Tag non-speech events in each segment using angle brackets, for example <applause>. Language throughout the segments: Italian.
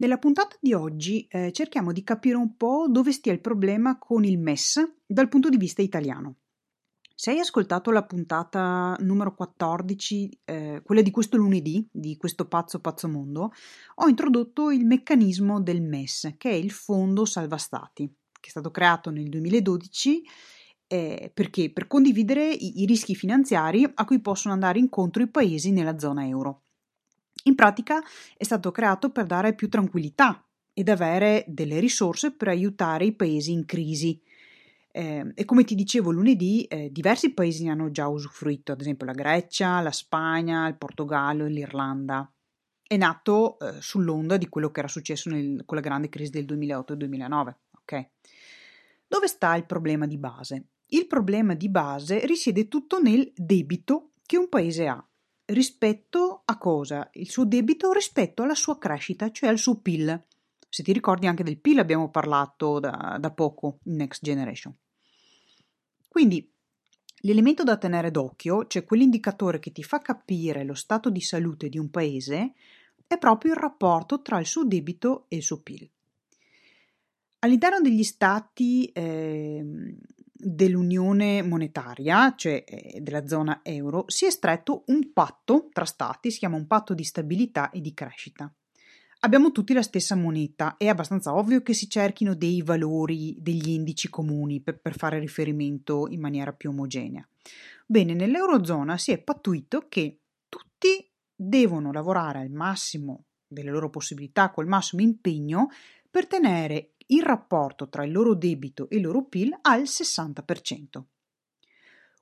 Nella puntata di oggi eh, cerchiamo di capire un po' dove stia il problema con il MES dal punto di vista italiano. Se hai ascoltato la puntata numero 14, eh, quella di questo lunedì, di questo pazzo pazzo mondo, ho introdotto il meccanismo del MES, che è il Fondo Salva Stati, che è stato creato nel 2012 eh, perché? Per condividere i, i rischi finanziari a cui possono andare incontro i paesi nella zona euro. In pratica è stato creato per dare più tranquillità ed avere delle risorse per aiutare i paesi in crisi. Eh, e come ti dicevo lunedì, eh, diversi paesi ne hanno già usufruito, ad esempio la Grecia, la Spagna, il Portogallo e l'Irlanda. È nato eh, sull'onda di quello che era successo nel, con la grande crisi del 2008-2009. Okay? Dove sta il problema di base? Il problema di base risiede tutto nel debito che un paese ha rispetto a cosa? Il suo debito rispetto alla sua crescita, cioè al suo PIL. Se ti ricordi anche del PIL abbiamo parlato da, da poco in Next Generation. Quindi l'elemento da tenere d'occhio, cioè quell'indicatore che ti fa capire lo stato di salute di un paese, è proprio il rapporto tra il suo debito e il suo PIL. All'interno degli stati eh, dell'unione monetaria, cioè eh, della zona euro, si è stretto un patto tra stati, si chiama un patto di stabilità e di crescita. Abbiamo tutti la stessa moneta, è abbastanza ovvio che si cerchino dei valori, degli indici comuni per, per fare riferimento in maniera più omogenea. Bene, nell'Eurozona si è pattuito che tutti devono lavorare al massimo delle loro possibilità, col massimo impegno, per tenere il rapporto tra il loro debito e il loro PIL al 60%.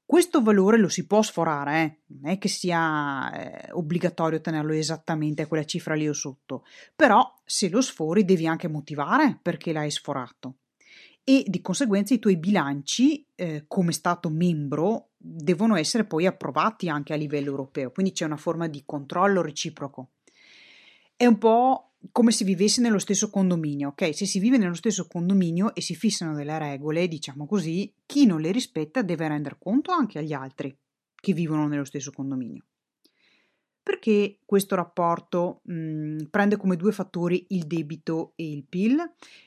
Questo valore lo si può sforare, eh? non è che sia eh, obbligatorio tenerlo esattamente a quella cifra lì o sotto, però se lo sfori devi anche motivare perché l'hai sforato e di conseguenza i tuoi bilanci eh, come Stato membro devono essere poi approvati anche a livello europeo, quindi c'è una forma di controllo reciproco. È un po' come se vivessi nello stesso condominio, ok? Se si vive nello stesso condominio e si fissano delle regole, diciamo così, chi non le rispetta deve rendere conto anche agli altri che vivono nello stesso condominio. Perché questo rapporto mh, mm, prende come due fattori il debito e il PIL?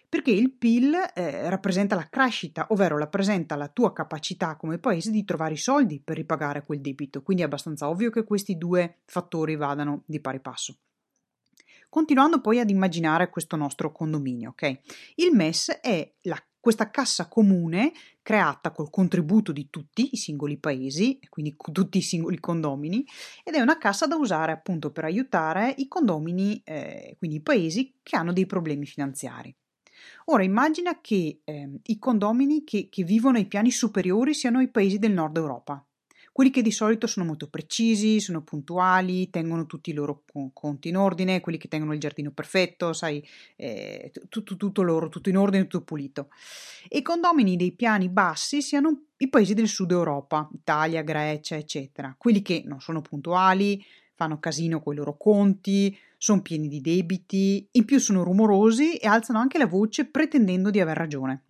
Perché il PIL eh, rappresenta la crescita, ovvero rappresenta la tua capacità come paese di trovare i soldi per ripagare quel debito. Quindi è abbastanza ovvio che questi due fattori vadano di pari passo. Continuando poi ad immaginare questo nostro condominio, ok? Il MES è la, questa cassa comune creata col contributo di tutti i singoli paesi, quindi tutti i singoli condomini, ed è una cassa da usare appunto per aiutare i condomini, eh, quindi i paesi che hanno dei problemi finanziari. Ora immagina che eh, i condomini che, che vivono ai piani superiori siano i paesi del nord Europa, quelli che di solito sono molto precisi, sono puntuali, tengono tutti i loro conti in ordine, quelli che tengono il giardino perfetto, sai, eh, tutto, tutto loro, tutto in ordine, tutto pulito. E i condomini dei piani bassi siano i paesi del sud Europa, Italia, Grecia, eccetera, quelli che non sono puntuali, fanno casino con i loro conti, sono pieni di debiti, in più sono rumorosi e alzano anche la voce pretendendo di aver ragione.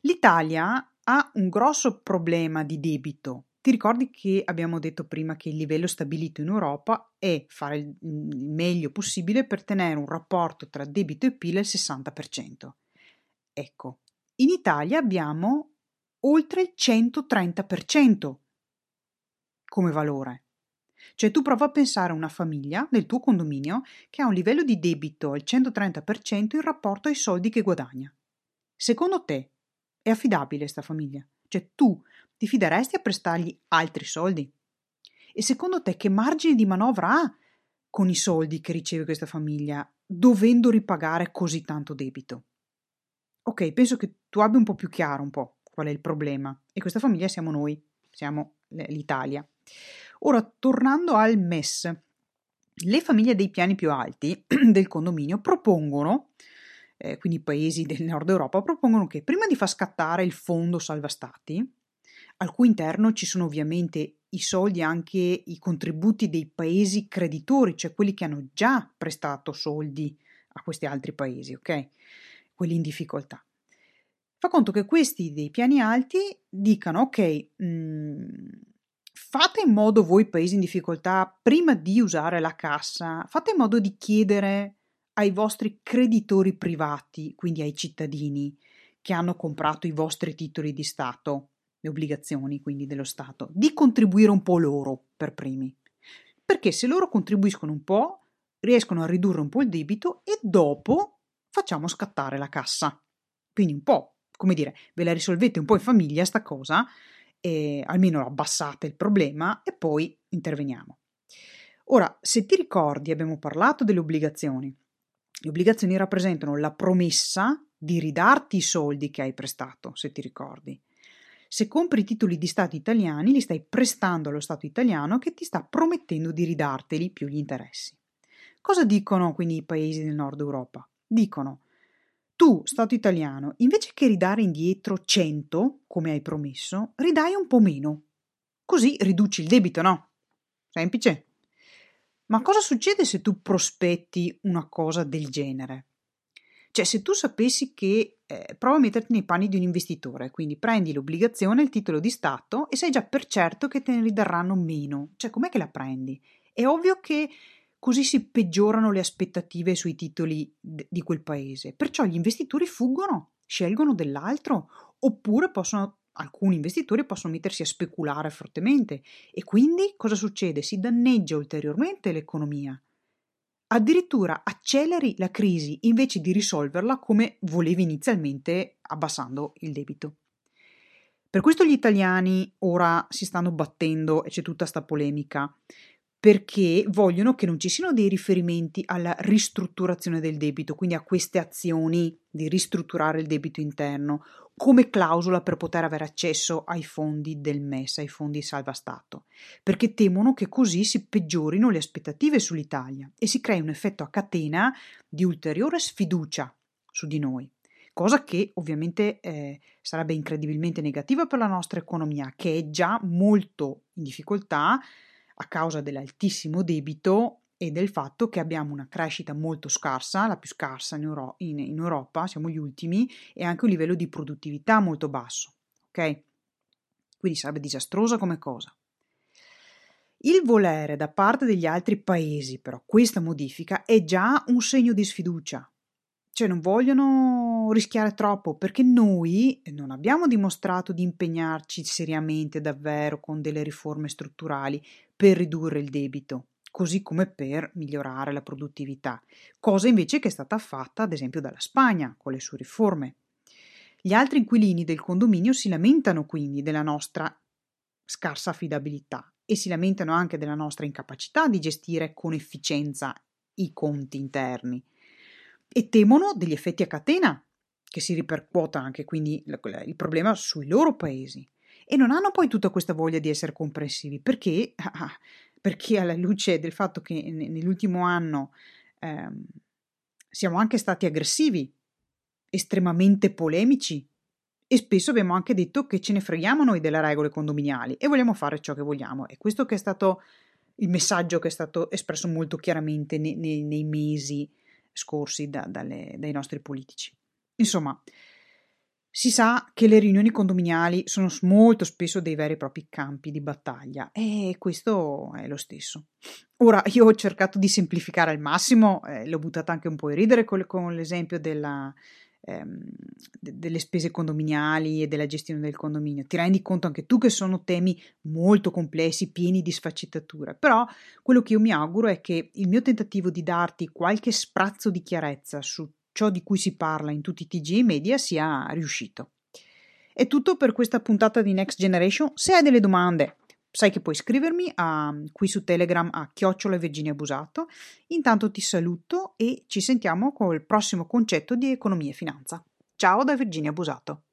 L'Italia ha un grosso problema di debito. Ti ricordi che abbiamo detto prima che il livello stabilito in Europa è fare il meglio possibile per tenere un rapporto tra debito e PIL al 60%. Ecco, in Italia abbiamo oltre il 130% come valore. Cioè tu prova a pensare a una famiglia nel tuo condominio che ha un livello di debito al 130% in rapporto ai soldi che guadagna. Secondo te è affidabile sta famiglia? Cioè tu ti fideresti a prestargli altri soldi? E secondo te che margine di manovra ha con i soldi che riceve questa famiglia, dovendo ripagare così tanto debito? Ok, penso che tu abbia un po' più chiaro un po' qual è il problema. E questa famiglia siamo noi, siamo l'Italia. Ora, tornando al MES, le famiglie dei piani più alti <clears throat> del condominio propongono eh, quindi paesi del nord Europa, propongono che prima di far scattare il fondo salva stati, al cui interno ci sono ovviamente i soldi e anche i contributi dei paesi creditori, cioè quelli che hanno già prestato soldi a questi altri paesi, ok? Quelli in difficoltà. Fa conto che questi dei piani alti dicano, ok, mh, mm, fate in modo voi paesi in difficoltà, prima di usare la cassa, fate in modo di chiedere ai vostri creditori privati, quindi ai cittadini che hanno comprato i vostri titoli di Stato, le obbligazioni quindi dello Stato, di contribuire un po' loro per primi. Perché se loro contribuiscono un po', riescono a ridurre un po' il debito e dopo facciamo scattare la cassa. Quindi un po', come dire, ve la risolvete un po' in famiglia sta cosa, almeno abbassate il problema e poi interveniamo. Ora, se ti ricordi, abbiamo parlato delle obbligazioni. Le obbligazioni rappresentano la promessa di ridarti i soldi che hai prestato, se ti ricordi. Se compri i titoli di Stato italiani, li stai prestando allo Stato italiano che ti sta promettendo di ridarteli più gli interessi. Cosa dicono quindi i paesi del nord Europa? Dicono tu, Stato italiano, invece che ridare indietro 100, come hai promesso, ridai un po' meno. Così riduci il debito, no? Semplice. Ma cosa succede se tu prospetti una cosa del genere? Cioè, se tu sapessi che eh, prova a metterti nei panni di un investitore, quindi prendi l'obbligazione, il titolo di Stato e sai già per certo che te ne ridarranno meno. Cioè, com'è che la prendi? È ovvio che così si peggiorano le aspettative sui titoli d- di quel paese. Perciò gli investitori fuggono, scelgono dell'altro, oppure possono, alcuni investitori possono mettersi a speculare fortemente e quindi cosa succede? Si danneggia ulteriormente l'economia. Addirittura acceleri la crisi invece di risolverla come volevi inizialmente abbassando il debito. Per questo gli italiani ora si stanno battendo e c'è tutta questa polemica perché vogliono che non ci siano dei riferimenti alla ristrutturazione del debito, quindi a queste azioni di ristrutturare il debito interno, come clausola per poter avere accesso ai fondi del MES, ai fondi salva Stato, perché temono che così si peggiorino le aspettative sull'Italia e si crei un effetto a catena di ulteriore sfiducia su di noi cosa che ovviamente eh, sarebbe incredibilmente negativa per la nostra economia, che è già molto in difficoltà a causa dell'altissimo debito e del fatto che abbiamo una crescita molto scarsa, la più scarsa in, Euro- in, in Europa, siamo gli ultimi, e anche un livello di produttività molto basso. Ok? Quindi sarebbe disastrosa come cosa. Il volere da parte degli altri paesi, però, questa modifica è già un segno di sfiducia. Cioè non vogliono rischiare troppo perché noi non abbiamo dimostrato di impegnarci seriamente davvero con delle riforme strutturali per ridurre il debito, così come per migliorare la produttività, cosa invece che è stata fatta ad esempio dalla Spagna con le sue riforme. Gli altri inquilini del condominio si lamentano quindi della nostra scarsa affidabilità e si lamentano anche della nostra incapacità di gestire con efficienza i conti interni e temono degli effetti a catena che si ripercuota anche quindi il problema sui loro paesi e non hanno poi tutta questa voglia di essere comprensivi perché, perché alla luce del fatto che nell'ultimo anno ehm, siamo anche stati aggressivi, estremamente polemici e spesso abbiamo anche detto che ce ne freghiamo noi delle regole condominiali e vogliamo fare ciò che vogliamo. E questo che è stato il messaggio che è stato espresso molto chiaramente nei, nei, nei mesi scorsi da, dalle, dai nostri politici. Insomma, si sa che le riunioni condominiali sono molto spesso dei veri e propri campi di battaglia e questo è lo stesso. Ora, io ho cercato di semplificare al massimo, eh, l'ho buttata anche un po' a ridere con, con l'esempio della, ehm, delle spese condominiali e della gestione del condominio. Ti rendi conto anche tu che sono temi molto complessi, pieni di sfaccettature, però quello che io mi auguro è che il mio tentativo di darti qualche sprazzo di chiarezza su ciò di cui si parla in tutti i TG media sia riuscito. È tutto per questa puntata di Next Generation. Se hai delle domande, sai che puoi scrivermi a, qui su Telegram a chiocciola Virginia Busato. Intanto ti saluto e ci sentiamo col prossimo concetto di economia e finanza. Ciao da Virginia Busato.